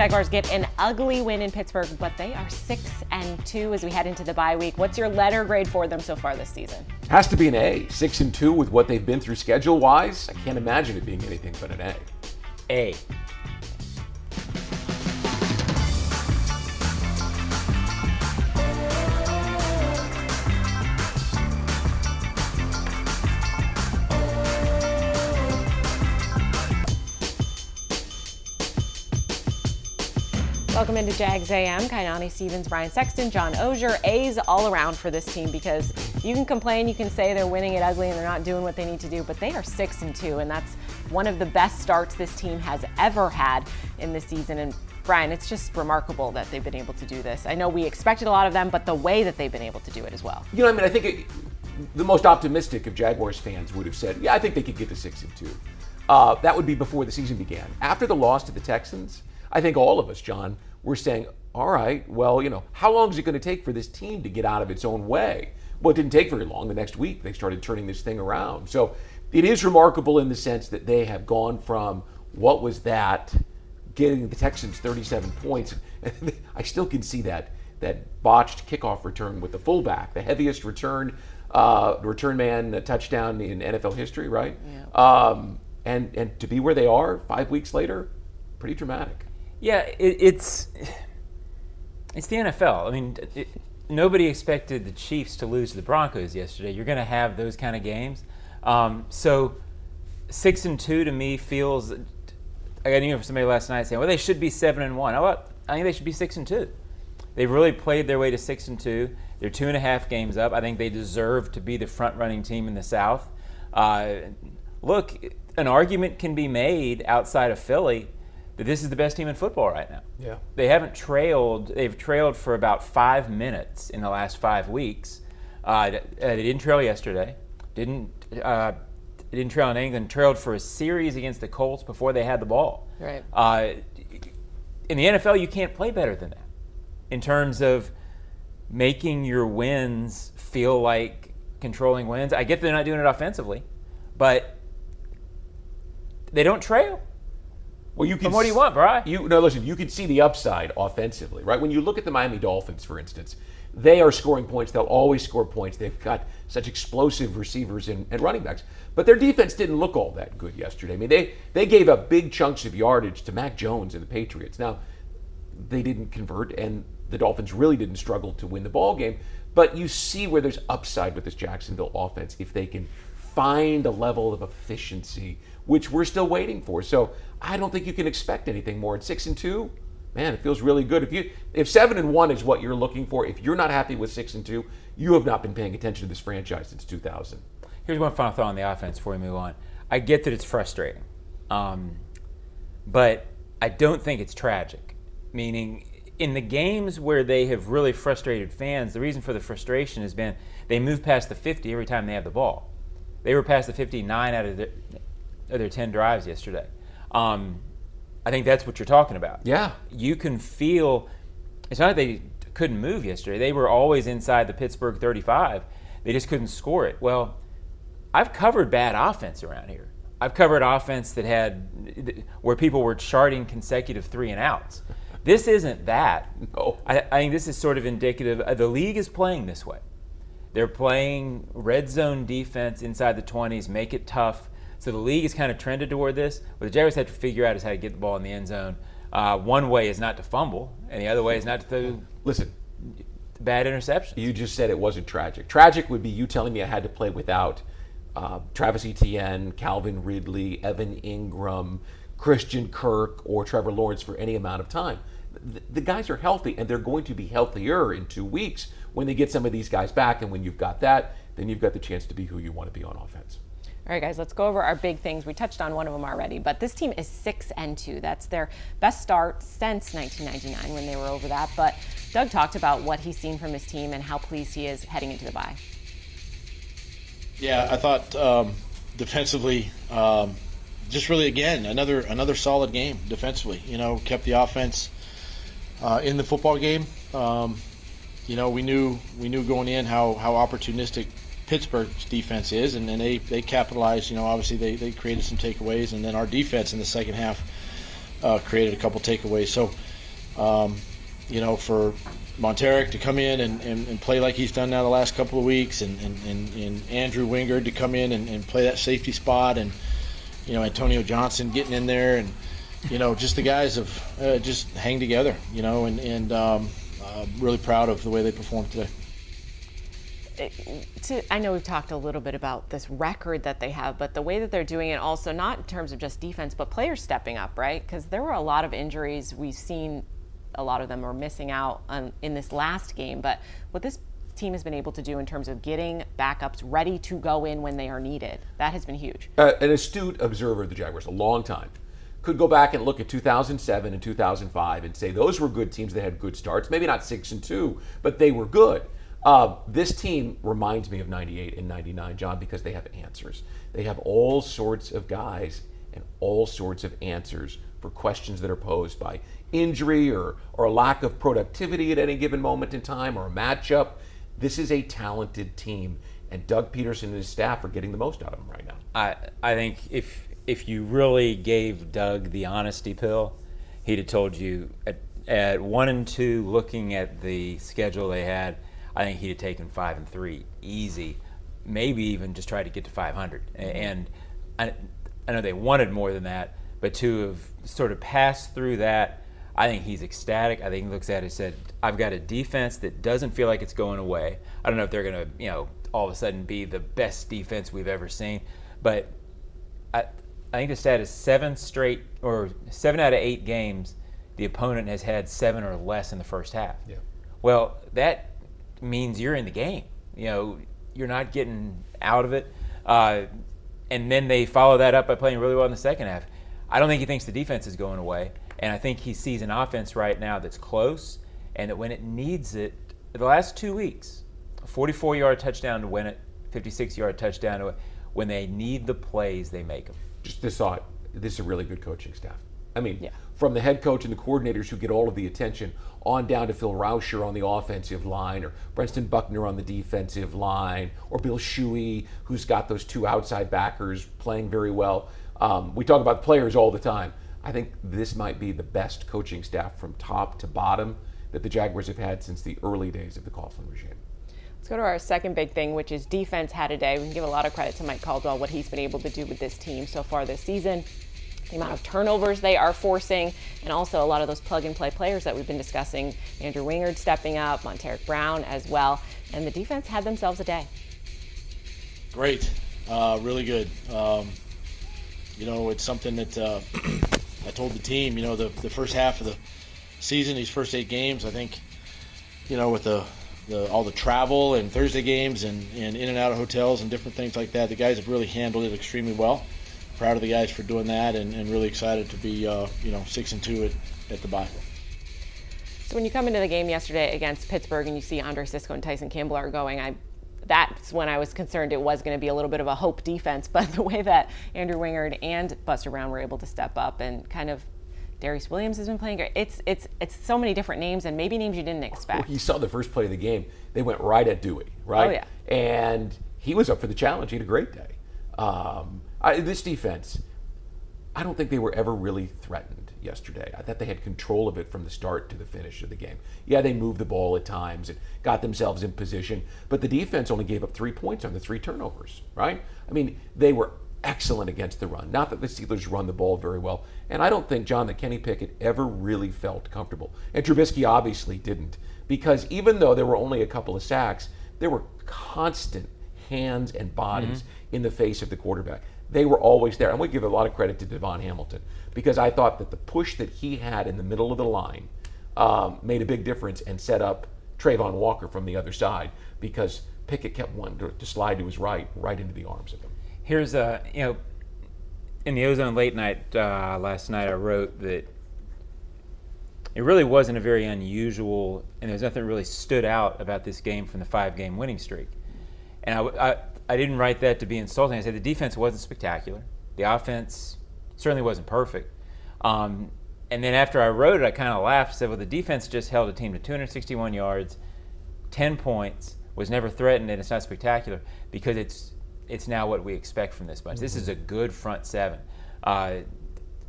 Jaguars get an ugly win in Pittsburgh, but they are six and two as we head into the bye week. What's your letter grade for them so far this season? Has to be an A. Six and two with what they've been through schedule wise. I can't imagine it being anything but an A. A. Welcome into Jags AM. Kainani Stevens, Brian Sexton, John Oehser. A's all around for this team because you can complain, you can say they're winning it ugly and they're not doing what they need to do, but they are six and two, and that's one of the best starts this team has ever had in this season. And Brian, it's just remarkable that they've been able to do this. I know we expected a lot of them, but the way that they've been able to do it as well. You know, I mean, I think it, the most optimistic of Jaguars fans would have said, "Yeah, I think they could get to six and two." Uh, that would be before the season began. After the loss to the Texans, I think all of us, John, were saying, "All right, well, you know, how long is it going to take for this team to get out of its own way?" Well, it didn't take very long. The next week, they started turning this thing around. So it is remarkable in the sense that they have gone from what was that getting the Texans 37 points. I still can see that that botched kickoff return with the fullback, the heaviest return uh, return man touchdown in NFL history, right? Yeah. Um, and and to be where they are five weeks later, pretty dramatic. Yeah, it, it's it's the NFL. I mean, it, nobody expected the Chiefs to lose to the Broncos yesterday. You're going to have those kind of games. Um, so six and two to me feels. I got an email from somebody last night saying, "Well, they should be seven and one." I think they should be six and two. They've really played their way to six and two. They're two and a half games up. I think they deserve to be the front-running team in the South. Uh, look, an argument can be made outside of Philly that this is the best team in football right now. Yeah. They haven't trailed. They've trailed for about five minutes in the last five weeks. Uh, they didn't trail yesterday. Didn't uh, didn't trail in England. Trailed for a series against the Colts before they had the ball. Right. Uh, in the NFL, you can't play better than that in terms of making your wins feel like controlling wins. I get they're not doing it offensively, but they don't trail. Well, you can. And what do you want, Bry? You no, listen. You can see the upside offensively, right? When you look at the Miami Dolphins, for instance, they are scoring points. They'll always score points. They've got such explosive receivers and, and running backs. But their defense didn't look all that good yesterday. I mean, they they gave up big chunks of yardage to Mac Jones and the Patriots. Now, they didn't convert, and the Dolphins really didn't struggle to win the ball game. But you see where there's upside with this Jacksonville offense if they can find a level of efficiency, which we're still waiting for. So I don't think you can expect anything more. At six and two, man, it feels really good. If you if seven and one is what you're looking for, if you're not happy with six and two, you have not been paying attention to this franchise since 2000. Here's one final thought on the offense before we move on. I get that it's frustrating, um, but I don't think it's tragic. Meaning, in the games where they have really frustrated fans, the reason for the frustration has been they move past the 50 every time they have the ball. They were past the 59 out of their, of their 10 drives yesterday. Um, I think that's what you're talking about. Yeah. You can feel it's not that they couldn't move yesterday. They were always inside the Pittsburgh 35. They just couldn't score it. Well, I've covered bad offense around here. I've covered offense that had where people were charting consecutive three and outs. This isn't that. No. I, I think this is sort of indicative. Uh, the league is playing this way. They're playing red zone defense inside the 20s, make it tough. So the league has kind of trended toward this. What the Jaguars have to figure out is how to get the ball in the end zone. Uh, one way is not to fumble, and the other way is not to throw. Listen, bad interceptions. You just said it wasn't tragic. Tragic would be you telling me I had to play without uh, Travis Etienne, Calvin Ridley, Evan Engram, Christian Kirk, or Trevor Lawrence for any amount of time. The, the guys are healthy, and they're going to be healthier in two weeks when they get some of these guys back. And when you've got that, then you've got the chance to be who you want to be on offense. All right, guys, let's go over our big things. We touched on one of them already, but this team is six and two. That's their best start since 1999 when they were over that. But Doug talked about what he's seen from his team and how pleased he is heading into the bye. Yeah, I thought um, defensively, um, just really again another another solid game defensively. You know, kept the offense uh, in the football game. Um, you know, we knew we knew going in how how opportunistic Pittsburgh's defense is, and then they, they capitalized. You know, obviously they, they created some takeaways, and then our defense in the second half uh, created a couple takeaways. So, um, you know, for Montaric to come in and, and, and, play like he's done now the last couple of weeks, and, and, and, and Andrew Wingard to come in and, and play that safety spot, and you know Antonio Johnson getting in there, and you know just the guys have uh, just hang together, you know, and and um, uh, really proud of the way they performed today. To, I know we've talked a little bit about this record that they have, but the way that they're doing it also not in terms of just defense, but players stepping up, right? Because there were a lot of injuries we've seen a lot of them are missing out on, in this last game. But what this team has been able to do in terms of getting backups ready to go in when they are needed, that has been huge. Uh, an astute observer of the Jaguars, a long time, could go back and look at 2007 and 2005 and say those were good teams that had good starts. Maybe not six and two, but they were good. Uh, this team reminds me of 98 and 99, John, because they have answers. They have all sorts of guys and all sorts of answers for questions that are posed by injury or, or lack of productivity at any given moment in time or a matchup. This is a talented team, and Doug Pederson and his staff are getting the most out of them right now. I, I think if if you really gave Doug the honesty pill, he'd have told you at, at one and two, looking at the schedule they had, I think he'd have taken five and three easy, maybe even just tried to get to 500. Mm-hmm. And I, I know they wanted more than that, but to have sort of passed through that, I think he's ecstatic. I think he looks at it and said, I've got a defense that doesn't feel like it's going away. I don't know if they're going to, you know, all of a sudden be the best defense we've ever seen, but I, I think the stat is seven straight or seven out of eight games, the opponent has had seven or less in the first half. Yeah. Well, that means you're in the game. You know, you're not getting out of it. Uh, and then they follow that up by playing really well in the second half. I don't think he thinks the defense is going away. And I think he sees an offense right now that's close and that when it needs it, the last two weeks, a 44 yard touchdown to win it, 56 yard touchdown to it. When they need the plays, they make them. Just this thought this is a really good coaching staff. I mean, yeah. From the head coach and the coordinators who get all of the attention on down to Phil Rauscher on the offensive line, or Brentson Buckner on the defensive line, or Bill Shuey, who's got those two outside backers playing very well. Um, we talk about players all the time. I think this might be the best coaching staff from top to bottom that the Jaguars have had since the early days of the Coughlin regime. Let's go to our second big thing, which is defense had a day. We can give a lot of credit to Mike Caldwell, what he's been able to do with this team so far this season. The amount of turnovers they are forcing, and also a lot of those plug and play players that we've been discussing. Andrew Wingard stepping up, Montaric Brown as well. And the defense had themselves a day. Great. Uh, really good. Um, you know, it's something that uh, I told the team, you know, the, the first half of the season, these first eight games, I think, you know, with the, the all the travel and Thursday games and, and in and out of hotels and different things like that, the guys have really handled it extremely well. Proud of the guys for doing that and, and really excited to be, uh, you know, six and two at, at the bye. So when you come into the game yesterday against Pittsburgh and you see Andre Cisco and Tyson Campbell are going, I that's when I was concerned it was going to be a little bit of a hope defense. But the way that Andrew Wingard and Buster Brown were able to step up and kind of Darious Williams has been playing great. It's it's it's so many different names and maybe names you didn't expect. Well, you saw the first play of the game. They went right at Dewey, right? Oh yeah. And he was up for the challenge. He had a great day. Um, I, this defense, I don't think they were ever really threatened yesterday. I thought they had control of it from the start to the finish of the game. Yeah, they moved the ball at times and got themselves in position, but the defense only gave up three points on the three turnovers, right? I mean, they were excellent against the run. Not that the Steelers run the ball very well. And I don't think, John, that Kenny Pickett ever really felt comfortable. And Trubisky obviously didn't, because even though there were only a couple of sacks, there were constant hands and bodies mm-hmm. in the face of the quarterback. They were always there. And we give a lot of credit to DaVon Hamilton because I thought that the push that he had in the middle of the line um, made a big difference and set up Travon Walker from the other side because Pickett kept wanting to, to slide to his right, right into the arms of him. Here's a, you know, in the Ozone late night uh, last night, I wrote that it really wasn't a very unusual, and there's nothing really stood out about this game from the five game winning streak. And I, I, I didn't write that to be insulting. I said the defense wasn't spectacular. The offense certainly wasn't perfect. Um, and then after I wrote it, I kind of laughed. Said, "Well, the defense just held a team to 261 yards, 10 points, was never threatened, and it's not spectacular because it's it's now what we expect from this bunch. Mm-hmm. This is a good front seven. Uh,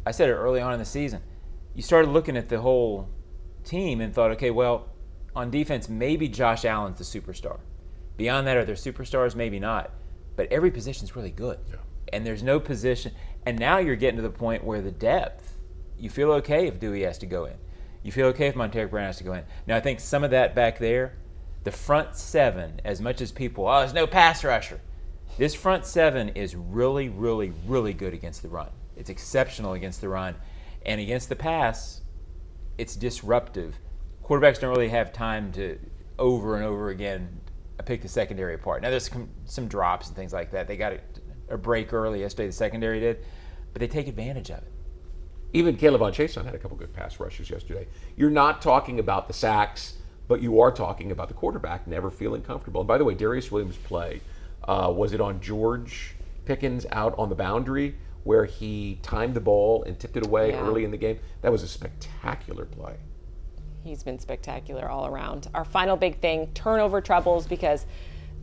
I said it early on in the season. You started looking at the whole team and thought, okay, well, on defense, maybe Josh Allen's the superstar. Beyond that, are there superstars? Maybe not. But every position's really good. Yeah. And there's no position. And now you're getting to the point where the depth, you feel okay if Dewey has to go in. You feel okay if Montaric Brown has to go in. Now, I think some of that back there, the front seven, as much as people, oh, there's no pass rusher. This front seven is really, really, really good against the run. It's exceptional against the run. And against the pass, it's disruptive. Quarterbacks don't really have time to over and over again pick the secondary apart. Now, there's some, some drops and things like that. They got a, a break early yesterday, the secondary did, but they take advantage of it. Even K'Lavon Chaisson had a couple good pass rushes yesterday. You're not talking about the sacks, but you are talking about the quarterback never feeling comfortable. And by the way, Darious Williams' play uh, was it on George Pickens out on the boundary where he timed the ball and tipped it away Yeah. early in the game? That was a spectacular play. He's been spectacular all around. Our final big thing turnover troubles because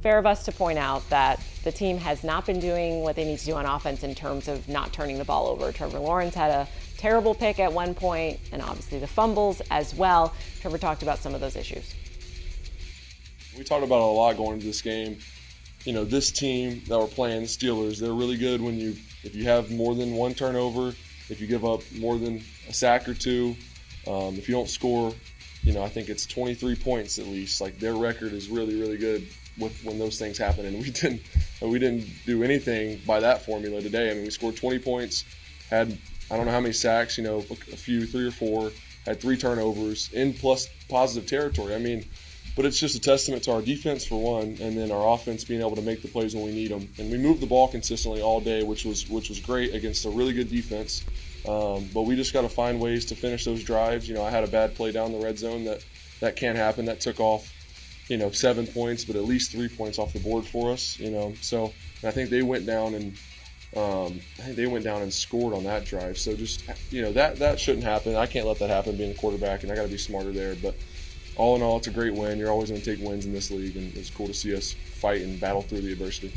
fair of us to point out that the team has not been doing what they need to do on offense in terms of not turning the ball over. Trevor Lawrence had a terrible pick at one point, and obviously the fumbles as well. Trevor talked about some of those issues. We talked about a lot going into this game. You know, this team that we're playing, the Steelers, they're really good when you if you have more than one turnover, if you give up more than a sack or two, um, if you don't score, you know, I think it's 23 points at least. Like their record is really, really good with when those things happen, and we didn't we didn't do anything by that formula today. I mean, we scored 20 points, had I don't know how many sacks, you know, a few, three or four, had three turnovers in plus positive territory. I mean, but it's just a testament to our defense for one, and then our offense being able to make the plays when we need them. And we moved the ball consistently all day, which was which was great against a really good defense. Um, but we just got to find ways to finish those drives. You know, I had a bad play down the red zone that that can't happen. That took off, you know, seven points, but at least three points off the board for us. You know, so I think they went down and um, I think they went down and scored on that drive. So just you know that that shouldn't happen. I can't let that happen being a quarterback, and I got to be smarter there. But all in all, it's a great win. You're always going to take wins in this league, and it's cool to see us fight and battle through the adversity.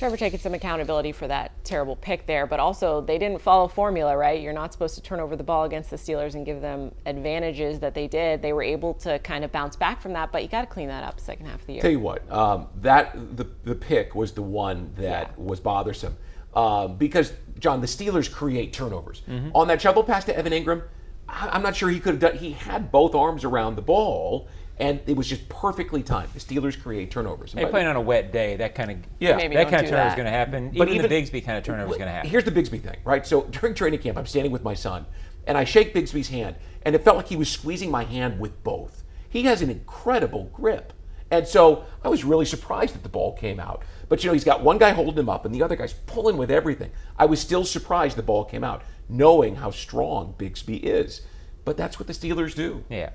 Trevor taking some accountability for that terrible pick there, but also they didn't follow formula, right? You're not supposed to turn over the ball against the Steelers and give them advantages that they did. They were able to kind of bounce back from that, but you got to clean that up second half of the year. Tell you what, um, that the the pick was the one that Yeah. was bothersome um, because John, the Steelers create turnovers on that shovel pass to Evan Engram. I- I'm not sure he could have done. He had both arms around the ball, and it was just perfectly timed. The Steelers create turnovers. And Hey, by- playing on a wet day, that kind of Yeah. Maybe that kind of turnover is going to happen. But even, even- the Bigsby kind of turnover is going to happen. Here's the Bigsby thing, right? So during training camp, I'm standing with my son, and I shake Bigsby's hand, and it felt like he was squeezing my hand with both. He has an incredible grip. And so I was really surprised that the ball came out. But you know, he's got one guy holding him up and the other guy's pulling with everything. I was still surprised the ball came out, knowing how strong Bigsby is. But that's what the Steelers do. yeah.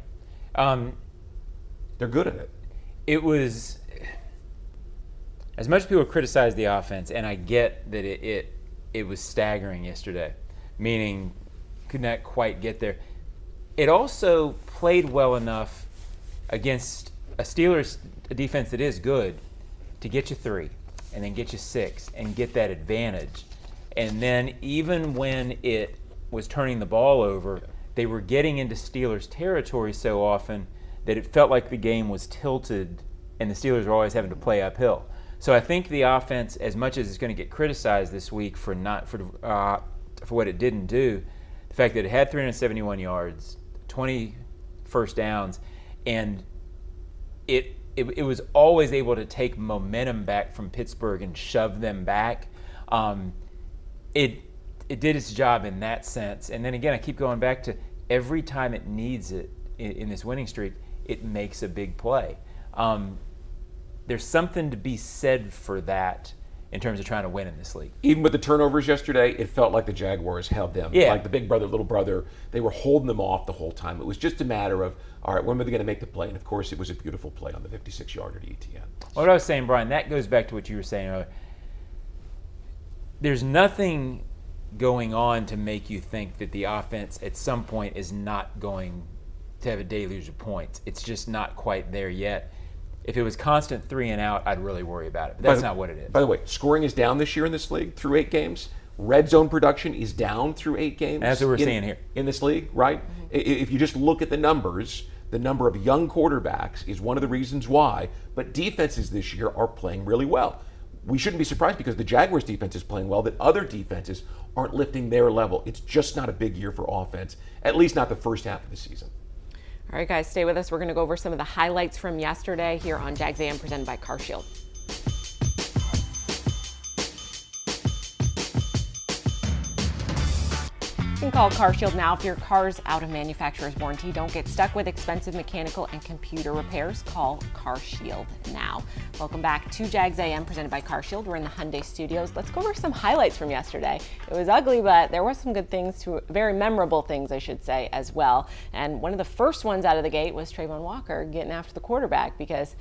Um, They're good at it. it was as much as people criticize the offense, and I get that it it, it was staggering yesterday, meaning could not quite get there. It also played well enough against a Steelers defense that is good to get you three, and then get you six, and get that advantage. And then even when it was turning the ball over, they were getting into Steelers territory so often that it felt like the game was tilted and the Steelers were always having to play uphill. So I think the offense, as much as it's going to get criticized this week for not for uh, for what it didn't do, the fact that it had 371 yards, 20 first downs, and it, it it was always able to take momentum back from Pittsburgh and shove them back. Um, it it did its job in that sense. And then again, I keep going back to every time it needs it in, in this winning streak, it makes a big play. Um, there's something to be said for that in terms of trying to win in this league. Even with the turnovers yesterday, it felt like the Jaguars held them. Yeah. Like the big brother, little brother, they were holding them off the whole time. It was just a matter of, all right, when were they going to make the play? And of course, it was a beautiful play on the 56 yarder to Etienne. What I was saying, Brian, that goes back to what you were saying earlier. There's nothing going on to make you think that the offense at some point is not going to have a deluge of points. It's just not quite there yet. If it was constant three and out, I'd really worry about it. But that's the- not what it is. By the way, scoring is down this year in this league through eight games. red zone production is down through eight games. That's what we're in, seeing here. in this league, right? Mm-hmm. I- If you just look at the numbers, the number of young quarterbacks is one of the reasons why. But defenses this year are playing really well. We shouldn't be surprised because the Jaguars defense is playing well, that other defenses aren't lifting their level. It's just not a big year for offense, at least not the first half of the season. All right, guys, stay with us. We're going to go over some of the highlights from yesterday here on Jags AM presented by CarShield. Can call CarShield now if your car's out of manufacturer's warranty. Don't get stuck with expensive mechanical and computer repairs. Call CarShield now. Welcome back to Jags AM presented by CarShield. We're in the Hyundai Studios. Let's go over some highlights from yesterday. It was ugly, but there were some good things, to very memorable things, I should say, as well. And one of the first ones out of the gate was Travon Walker getting after the quarterback because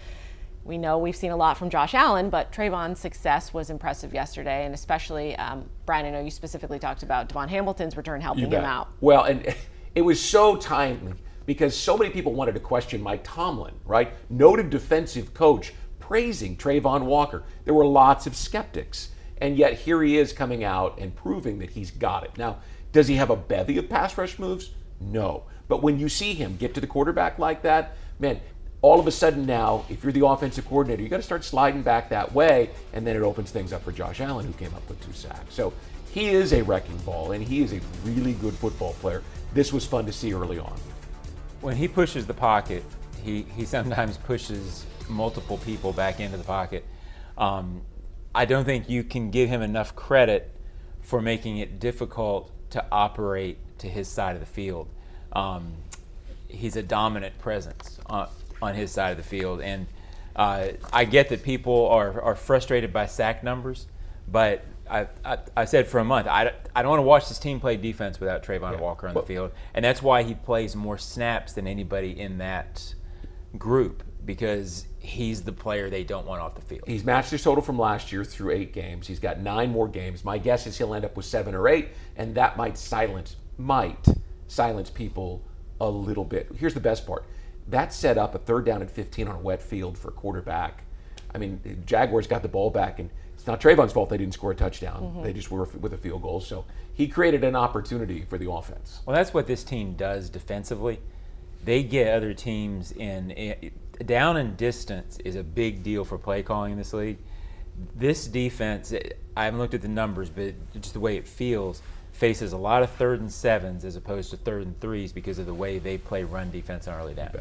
we know we've seen a lot from Josh Allen, but Travon's success was impressive yesterday, and especially um, Brian. I know you specifically talked about DaVon Hamilton's return helping him out. Well, and it was so timely because so many people wanted to question Mike Tomlin, right? Noted defensive coach praising Travon Walker. There were lots of skeptics, and yet here he is coming out and proving that he's got it. Now, does he have a bevy of pass rush moves? No. But when you see him get to the quarterback like that, man, all of a sudden now, if you're the offensive coordinator, you got to start sliding back that way, and then it opens things up for Josh Allen, who came up with two sacks. So he is a wrecking ball, and he is a really good football player. This was fun to see early on. When he pushes the pocket, he, he sometimes pushes multiple people back into the pocket. Um, I don't think you can give him enough credit for making it difficult to operate to his side of the field. Um, he's a dominant presence on, on his side of the field. And uh, I get that people are, are frustrated by sack numbers, but I, I, I said for a month, I, I don't want to watch this team play defense without Travon Walker on the field. And that's why he plays more snaps than anybody in that group because he's the player they don't want off the field. He's matched his total from last year through eight games. He's got nine more games. My guess is he'll end up with seven or eight, and that might silence might silence people a little bit. Here's the best part: that set up a third down and 15 on a wet field for a quarterback. I mean, Jaguars got the ball back, and it's not Travon's fault they didn't score a touchdown. Mm-hmm. They just were with a field goal. So he created an opportunity for the offense. Well, that's what this team does defensively. They get other teams in, in down and distance is a big deal for play calling in this league. This defense, eh, I haven't looked at the numbers, but just the way it feels, faces a lot of third and sevens as opposed to third and threes because of the way they play run defense on early downs.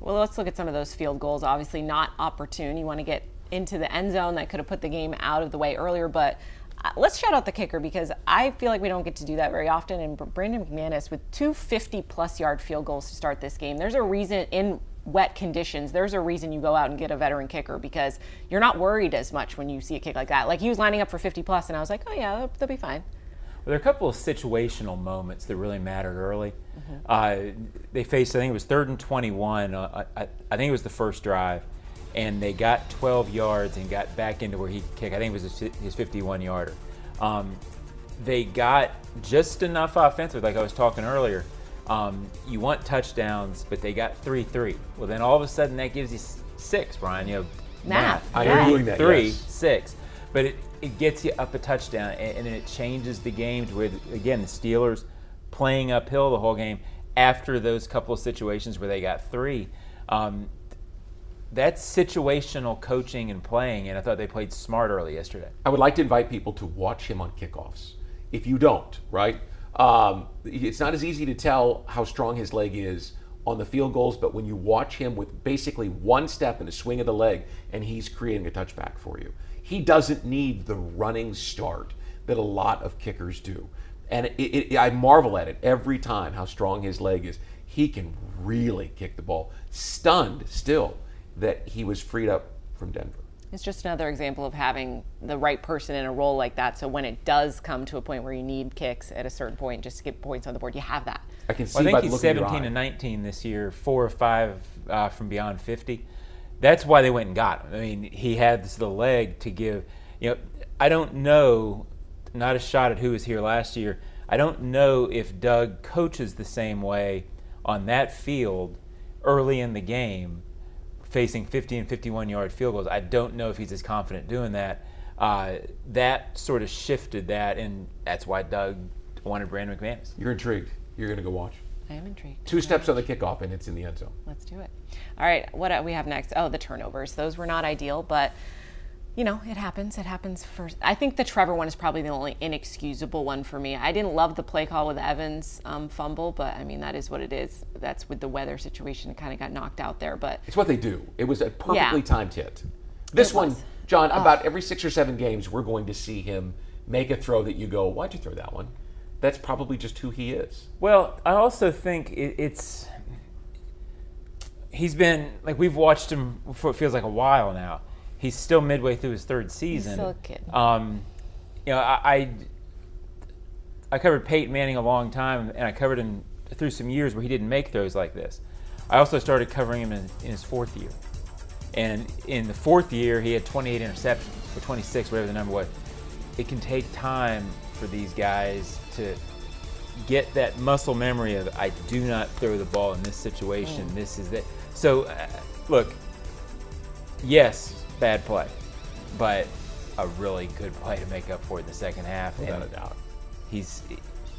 Well, let's look at some of those field goals. Obviously, not opportune. You want to get into the end zone that could have put the game out of the way earlier, but uh, let's shout out the kicker because I feel like we don't get to do that very often. And Brandon McManus with two 50 plus yard field goals to start this game. There's a reason in wet conditions, there's a reason you go out and get a veteran kicker because you're not worried as much when you see a kick like that. Like he was lining up for 50 plus, and I was like, oh yeah, they'll, they'll be fine. Well, there are a couple of situational moments that really mattered early. Uh, they faced, I think it was third and 21. Uh, I, I think it was the first drive, and they got 12 yards and got back into where he could kick. I think it was his, his 51 yarder. Um, they got just enough offensive, like I was talking earlier. Um, you want touchdowns, but they got 3 3. Well, then all of a sudden that gives you six, Brian. You know, Math, I yeah. am doing that. three, yes. six. But it, it gets you up a touchdown, and, and it changes the game to where, again, the Steelers playing uphill the whole game after those couple of situations where they got three. Um, that's situational coaching and playing, and I thought they played smart early yesterday. I would like to invite people to watch him on kickoffs. If you don't, right? Um, it's not as easy to tell how strong his leg is on the field goals, but when you watch him with basically one step and a swing of the leg, and he's creating a touchback for you, he doesn't need the running start that a lot of kickers do. And it, it, I marvel at it every time how strong his leg is. He can really kick the ball. Stunned still that he was freed up from Denver. It's just another example of having the right person in a role like that. So when it does come to a point where you need kicks at a certain point, just to get points on the board, you have that. I can see Well, I think the he's look of your 17 and 19 this year, four or five uh, from beyond 50. That's why they went and got him. I mean, he had the leg to give. You know, I don't know, not a shot at who was here last year. I don't know if Doug coaches the same way on that field early in the game, facing 50 and 51 yard field goals. I don't know if he's as confident doing that. uh, that sort of shifted that, and that's why Doug wanted Brandon McManus. You're intrigued. You're going to go watch. I am intrigued. Two steps on the kickoff, and it's in the end zone. Let's do it. All right, what do we have next? Oh, the turnovers. Those were not ideal, but you know, it happens. It happens first. I think the Trevor one is probably the only inexcusable one for me. I didn't love the play call with Evans um, fumble, but I mean that is what it is. That's with the weather situation. It kind of got knocked out there, but It's what they do. It was a perfectly Yeah. timed hit. This one. John, about every six or seven games, we're going to see him make a throw that you go, "Why'd you throw that one?" That's probably just who he is. Well, I also think it, it's he's been like we've watched him for it feels like a while now. He's still midway through his third season. still a kid. Um, you know, I, I I covered Peyton Manning a long time, and I covered him through some years where he didn't make throws like this. I also started covering him in, in his fourth year, and in the fourth year he had 28 interceptions or 26, whatever the number was. It can take time for these guys to get that muscle memory of I do not throw the ball in this situation. Mm. This is it. So, uh, look, yes, bad play, but a really good play to make up for it in the second half. Without And a doubt. He's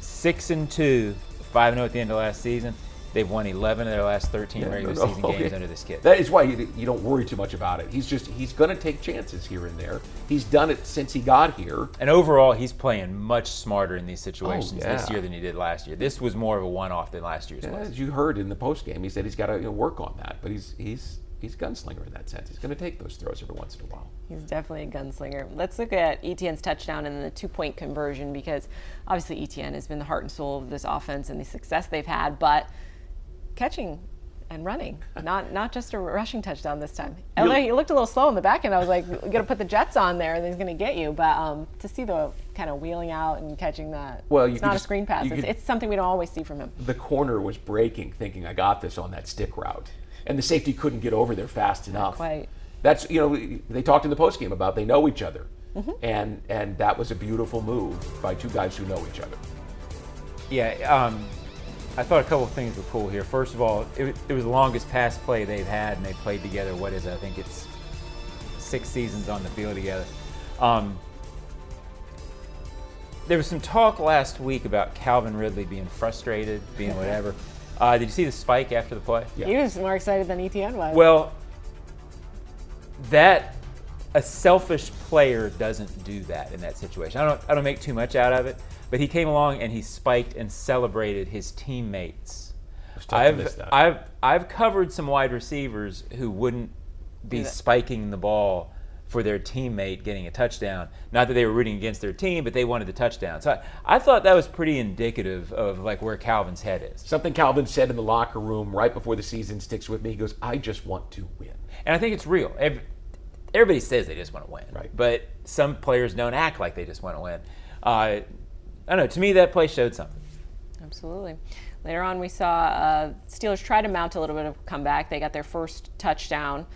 six and two, five and zero at the end of last season. They've won 11 of their last 13 Yeah, regular no, season okay. games under this kid. That is why you, you don't worry too much about it. He's just he's going to take chances here and there. He's done it since he got here. And overall, he's playing much smarter in these oh, situations this Oh, yeah. year than he did last year. This was more of a one-off than last year's Yeah, as you heard in the post game, he said he's got to you know, work on that. But he's he's he's a gunslinger in that sense. He's going to take those throws every once in a while. He's definitely a gunslinger. Let's look at Etienne's touchdown and the two point conversion because obviously Etienne has been the heart and soul of this offense and the success they've had, but catching and running, not not just a rushing touchdown this time. Although he looked a little slow in the back end, I was like, "We're gonna put the Jets on there, and he's gonna get you." But um, to see the kind of wheeling out and catching that, Well, you it's not just- a screen pass. It's, could- it's something we don't always see from him. The corner was breaking, thinking I got this on that stick route, and the safety couldn't get over there fast enough. quite. That's you know they talked in the post game about they know each other, Mm-hmm. and and that was a beautiful move by two guys who know each other. Yeah, um, I thought a couple of things were cool here. First of all, it, it was the longest pass play they've had, and they played together. What is it? I think it's six seasons on the field together. Um, there was some talk last week about Calvin Ridley being frustrated, being whatever. Uh, did you see the spike after the play? Yeah. He was more excited than Etienne was. Well, that a selfish player doesn't do that in that situation. I don't I don't make too much out of it, but he came along and he spiked and celebrated his teammates. was tough to miss I've. I've I've covered some wide receivers who wouldn't be that. spiking the ball for their teammate getting a touchdown. Not that they were rooting against their team, but they wanted the touchdown. So I, I thought that was pretty indicative of like where Calvin's head is. Something Calvin said in the locker room right before the season sticks with me. He goes, "I just want to win." And I think it's real. Every, everybody says they just want to win, Right. But some players don't act like they just want to win. Uh, I don't know. To me, that play showed something. Absolutely. Later on, we saw uh, Steelers try to mount a little bit of comeback. They got their first touchdown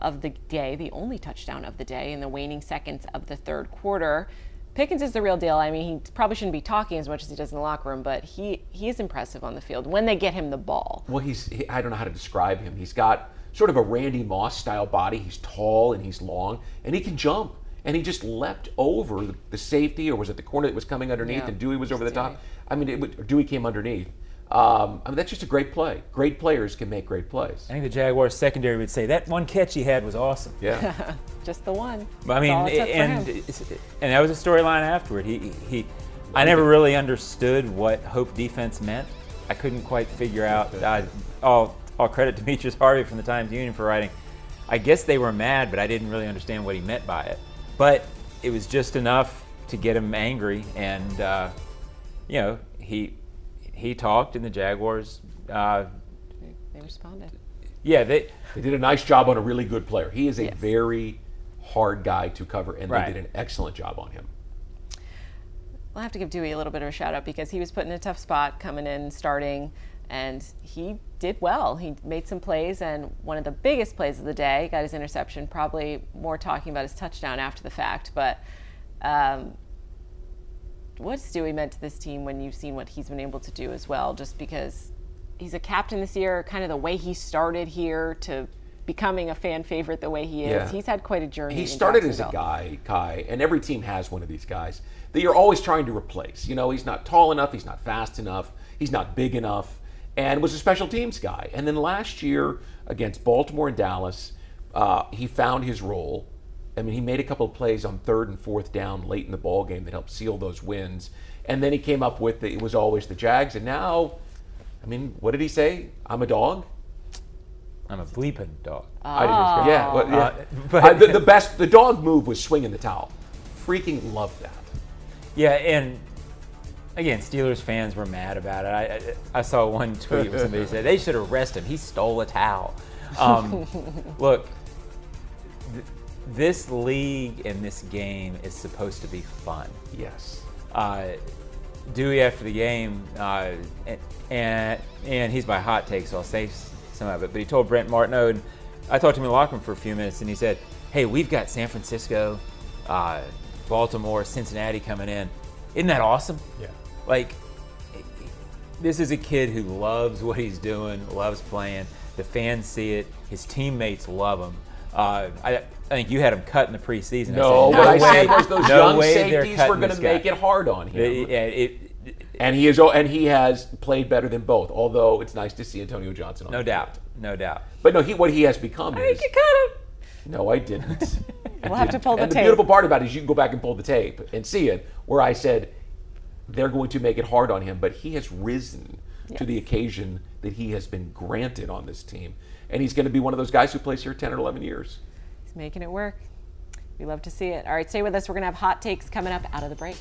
of the day, the only touchdown of the day in the waning seconds of the third quarter. Pickens is the real deal. I mean, he probably shouldn't be talking as much as he does in the locker room, but he, he is impressive on the field when they get him the ball. Well, he's he, I don't know how to describe him. He's got sort of a Randy Moss style body. He's tall and he's long, and he can jump. And he just leapt over the, the safety, or was it the corner that was coming underneath, Yeah, and Dewey was over the Dewey. top. I mean, it, would- or Dewey came underneath. Um, I mean, that's just a great play. Great players can make great plays. I think the Jaguars secondary would say that one catch he had was awesome. Yeah. Just the one. I mean, That's all it took for and and that was a storyline afterward. He he, I never really understood what hope defense meant. I couldn't quite figure out. I, all all credit to Demetrius Harvey from the Times Union for writing. I guess they were mad, but I didn't really understand what he meant by it. But it was just enough to get him angry, and uh, you know he he talked, and the Jaguars. Uh, They responded. yeah, they They did a nice job on a really good player. He is a Yes. very hard guy to cover, and Right. they did an excellent job on him. I'll have to give Dewey a little bit of a shout out because he was put in a tough spot coming in, starting, and he did well. He made some plays, and one of the biggest plays of the day got his interception. Probably more talking about his touchdown after the fact, but um, what's Dewey meant to this team when you've seen what he's been able to do as well? Just because he's a captain this year, kind of the way he started here to becoming a fan favorite the way he is. Yeah. He's had quite a journey. He started as a guy, Kai, and every team has one of these guys that you're always trying to replace. You know, he's not tall enough, he's not fast enough, he's not big enough, and was a special teams guy. And then last year against Baltimore and Dallas, uh, he found his role. I mean, he made a couple of plays on third and fourth down late in the ball game that helped seal those wins. And then he came up with the, it was always the Jags. And now, I mean, what did he say? I'm a dog. I'm a bleeping dog. I didn't. Yeah, well, yeah. Uh, but- Uh, the, the best, the dog move was swinging the towel. Freaking love that. Yeah, and again, Steelers fans were mad about it. I, I, I saw one tweet where somebody said they should arrest him. He stole a towel. Um, look, th- this league and this game is supposed to be fun. Yes. Uh, Dewey after the game, uh, and, and and he's my hot take, so I'll save some of it. But he told Brent Martineau, and I talked to him in the locker room for a few minutes, and he said, "Hey, we've got San Francisco, uh, Baltimore, Cincinnati coming in. Isn't that awesome? Yeah. Like, this is a kid who loves what he's doing, loves playing. The fans see it. His teammates love him. Uh, I, I think you had him cut in the preseason. No, said, what I way- said was those no young way they're safeties were going to make it hard on him. It- yeah, it- and he is, and he has played better than both. Although it's nice to see Antonio Johnson on no the doubt, field. no doubt. But no, he what he has become I is think you cut him. no, I didn't. We'll have to didn't. pull the and the beautiful part about it is you can go back and pull the tape and see it, where I said they're going to make it hard on him, but he has risen to the occasion that he has been granted on this team, and he's going to be one of those guys who plays here ten or eleven years. He's making it work. We love to see it. All right, stay with us. We're going to have hot takes coming up out of the break.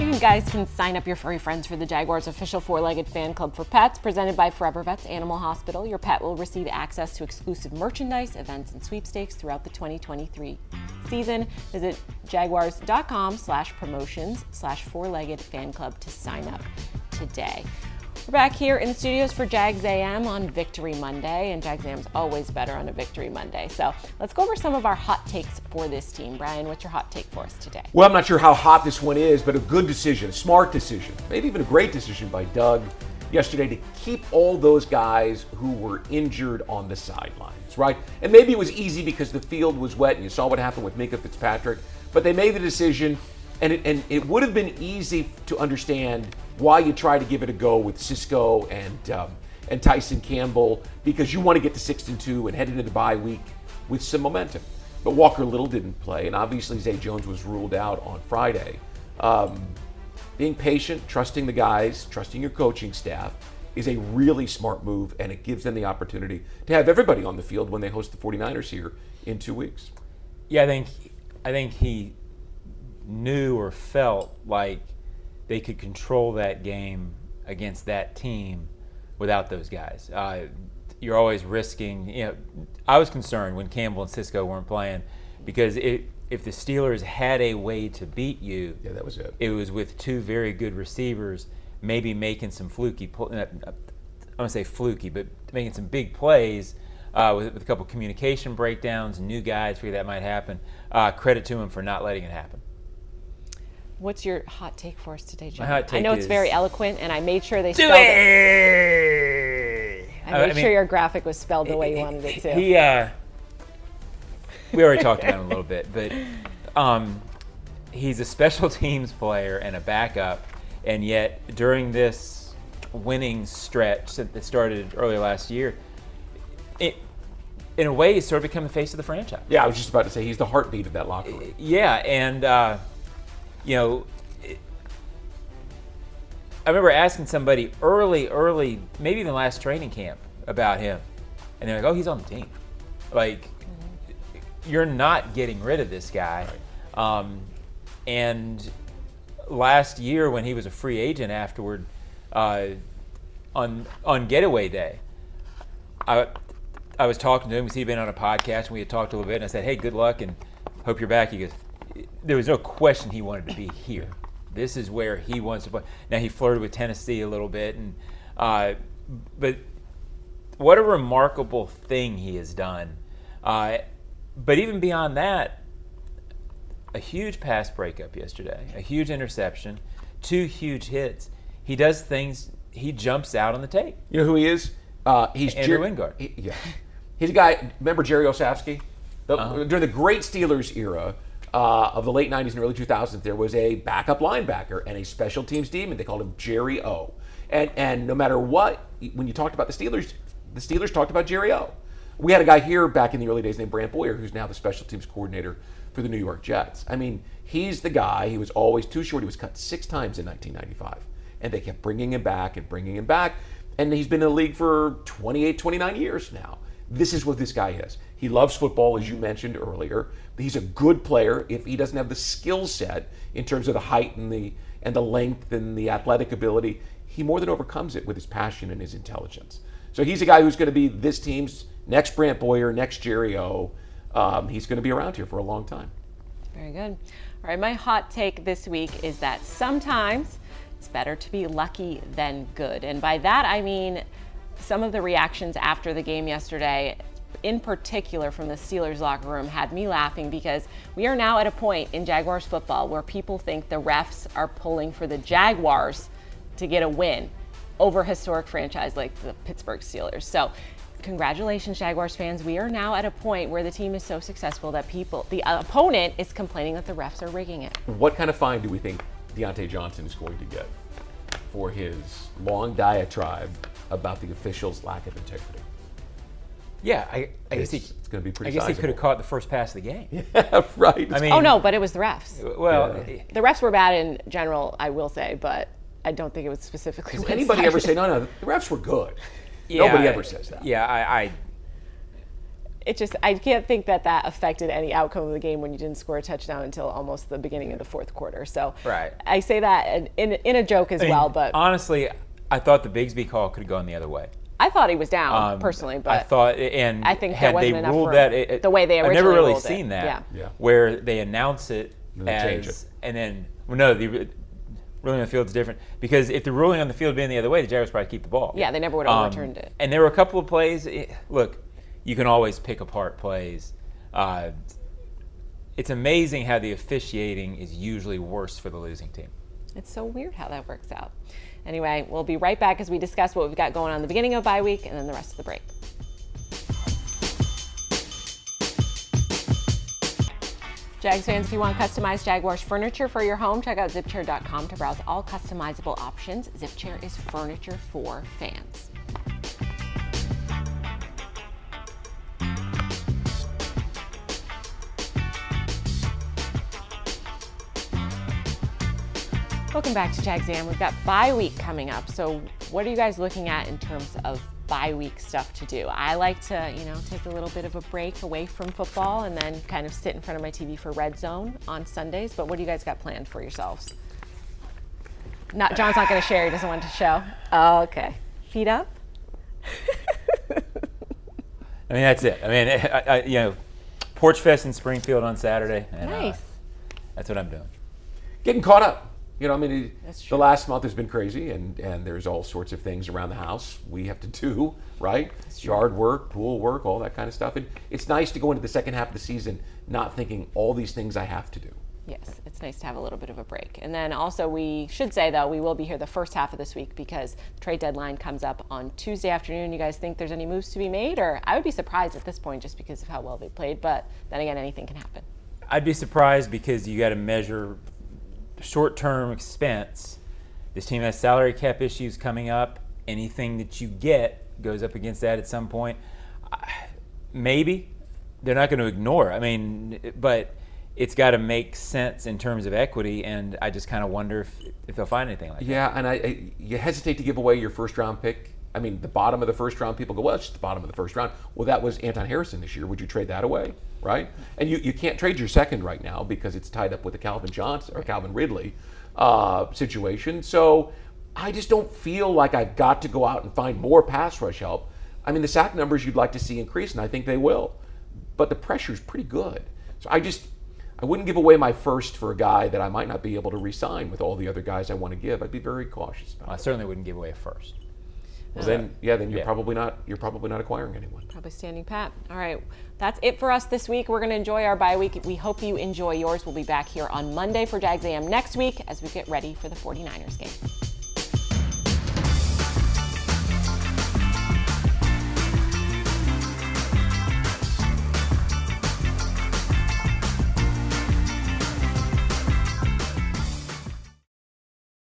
You guys can sign up your furry friends for the Jaguars official four-legged fan club for pets presented by Forever Vets Animal Hospital. Your pet will receive access to exclusive merchandise, events, and sweepstakes throughout the 2023 season. Visit jaguars.com slash promotions slash four-legged fan club to sign up today. We're back here in studios for Jags AM on Victory Monday, and Jags AM's always better on a Victory Monday. So let's go over some of our hot takes for this team. Brian, what's your hot take for us today? Well, I'm not sure how hot this one is, but a good decision, a smart decision, maybe even a great decision by Doug yesterday to keep all those guys who were injured on the sidelines, right? And maybe it was easy because the field was wet and you saw what happened with Minkah Fitzpatrick, but they made the decision, and it, and it would have been easy to understand why you try to give it a go with Cisco and um, and Tyson Campbell because you want to get to six and two and head into the bye week with some momentum. But Walker Little didn't play, and obviously Zay Jones was ruled out on Friday. Um, being patient, trusting the guys, trusting your coaching staff is a really smart move, and it gives them the opportunity to have everybody on the field when they host the 49ers here in two weeks. Yeah, I think I think he knew or felt like they could control that game against that team without those guys. Uh, you're always risking. You know, I was concerned when Campbell and Cisco weren't playing because it, if the Steelers had a way to beat you, Yeah, that was it. it was with two very good receivers, maybe making some fluky. uh, I'm gonna say fluky, but making some big plays uh, with, with a couple communication breakdowns, and new guys. Figure that might happen. Uh, credit to him for not letting it happen. What's your hot take for us today, John? hot take I take know it's is- very eloquent, and I made sure they spelled it. I made I mean- sure your graphic was spelled the way you wanted it to. He, uh, we already talked about him a little bit, but um, he's a special teams player and a backup, and yet during this winning stretch that started early last year, it, in a way, he's sort of become the face of the franchise. Yeah, I was just about to say he's the heartbeat of that locker room. Yeah, and uh, you know, it- I remember asking somebody early, early, maybe even last training camp about him, and they're like, "Oh, he's on the team." Like, you're not getting rid of this guy. Um, and last year, when he was a free agent afterward, uh, on on getaway day, I I was talking to him because he'd been on a podcast and we had talked a little bit, and I said, "Hey, good luck and hope you're back." He goes, "There was no question he wanted to be here. This is where he wants to play." Now he flirted with Tennessee a little bit, and uh, but what a remarkable thing he has done. Uh, but even beyond that, a huge pass breakup yesterday, a huge interception, two huge hits. he does things. He jumps out on the tape. You know who he is? Uh, he's Andrew Wingard. he- yeah, he's a guy. Remember Jerry Olsavsky? The, Uh-huh. During the great Steelers era uh, of the late '90s and early 2000s, there was a backup linebacker and a special teams demon. They called him Jerry O. And and no matter what, when you talked about the Steelers, the Steelers talked about Jerry O. We had a guy here back in the early days named Brant Boyer, who's now the special teams coordinator for the New York Jets. I mean, he's the guy. He was always too short. He was cut six times in 1995, and they kept bringing him back and bringing him back. And he's been in the league for 28, 29 years now. This is what this guy is. He loves football, as you mentioned earlier. He's a good player. If he doesn't have the skill set in terms of the height and the and the length and the athletic ability, he more than overcomes it with his passion and his intelligence. So he's a guy who's going to be this team's next Brant Boyer, next Jerry O. Um, he's going to be around here for a long time. Very good. All right, my hot take this week is that sometimes it's better to be lucky than good. And by that, I mean some of the reactions after the game yesterday, in particular from the Steelers locker room, had me laughing because we are now at a point in Jaguars football where people think the refs are pulling for the Jaguars to get a win over a historic franchise like the Pittsburgh Steelers. So, congratulations, Jaguars fans. We are now at a point where the team is so successful that people, the opponent, is complaining that the refs are rigging it. What kind of fine do we think Diontae Johnson is going to get for his long diatribe about the officials' lack of integrity? Yeah, I, I guess he. It's, it's going to be pretty. I pretty. guess he could have caught the first pass of the game. Yeah, right. I mean, Oh no, but it was the refs. Uh, well, Yeah. The refs were bad in general, I will say, but I don't think it was specifically. Does anybody ever say no? No, the refs were good. yeah, Nobody I- ever says that. Yeah, I, I It just I can't think that that affected any outcome of the game when you didn't score a touchdown until almost the beginning of the fourth quarter. So Right. I say that in in, in a joke as I mean, well, but honestly, I thought the Bigsby call could have gone the other way. I thought he was down Um, personally. But I thought, and I think there had wasn't they enough ruled for that it, the way they I've never really ruled it. seen that, Yeah. Yeah. where they announce it And then as, it. and then well, no, the ruling on the field is different because if the ruling on the field had been the other way, the Jaguars probably keep the ball. Yeah, they never would have Um, overturned it. And there were a couple of plays. It, look, you can always pick apart plays. Uh, it's amazing how the officiating is usually worse for the losing team. It's so weird how that works out. Anyway, we'll be right back as we discuss what we've got going on the beginning of bye week and then the rest of the break. Jags fans, if you want customized Jaguars furniture for your home, check out zipchair.com to browse all customizable options. Zipchair is furniture for fans. Welcome back to Jags Am. We've got bye week coming up. So, what are you guys looking at in terms of bye week stuff to do? I like to, you know, take a little bit of a break away from football and then kind of sit in front of my TV for Red Zone on Sundays. But what do you guys got planned for yourselves? Not John's not going to share. He doesn't want to show. Oh, okay. Feet up. I mean, that's it. I mean, I, I, you know, Porch Fest in Springfield on Saturday. And, uh, Nice. that's what I'm doing. Getting caught up. You know, I mean, it- the last month has been crazy, and, and there's all sorts of things around the house we have to do, right? Yard work, pool work, all that kind of stuff. And it's nice to go into the second half of the season not thinking all these things I have to do. Yes, it's nice to have a little bit of a break. And then also, we should say though, we will be here the first half of this week because the trade deadline comes up on Tuesday afternoon. You guys think there's any moves to be made? Or I would be surprised at this point just because of how well they played. But then again, anything can happen. I'd be surprised because you got to measure short-term expense. This team has salary cap issues coming up. Anything that you get goes up against that at some point. Maybe they're not going to ignore. I mean, but it's got to make sense in terms of equity, and I just kind of wonder if, if they'll find anything like that. Yeah, and I, I you hesitate to give away your first round pick. I mean, the bottom of the first round, people go, well, it's just the bottom of the first round. Well, that was Anton Harrison this year. Would you trade that away, right? And you, you can't trade your second right now because it's tied up with the Calvin Johnson or Calvin Ridley uh, situation. So I just don't feel like I've got to go out and find more pass rush help. I mean, the sack numbers you'd like to see increase, and I think they will. But the pressure is pretty good. So I just, I wouldn't give away my first for a guy that I might not be able to re-sign with all the other guys I want to give. I'd be very cautious about I certainly wouldn't give away a first. Well, then, uh, yeah, then you're Yeah. probably not. You're probably not acquiring anyone. Probably standing pat. All right. That's it for us this week. We're going to enjoy our bye week. We hope you enjoy yours. We'll be back here on Monday for Jags AM next week as we get ready for the 49ers game.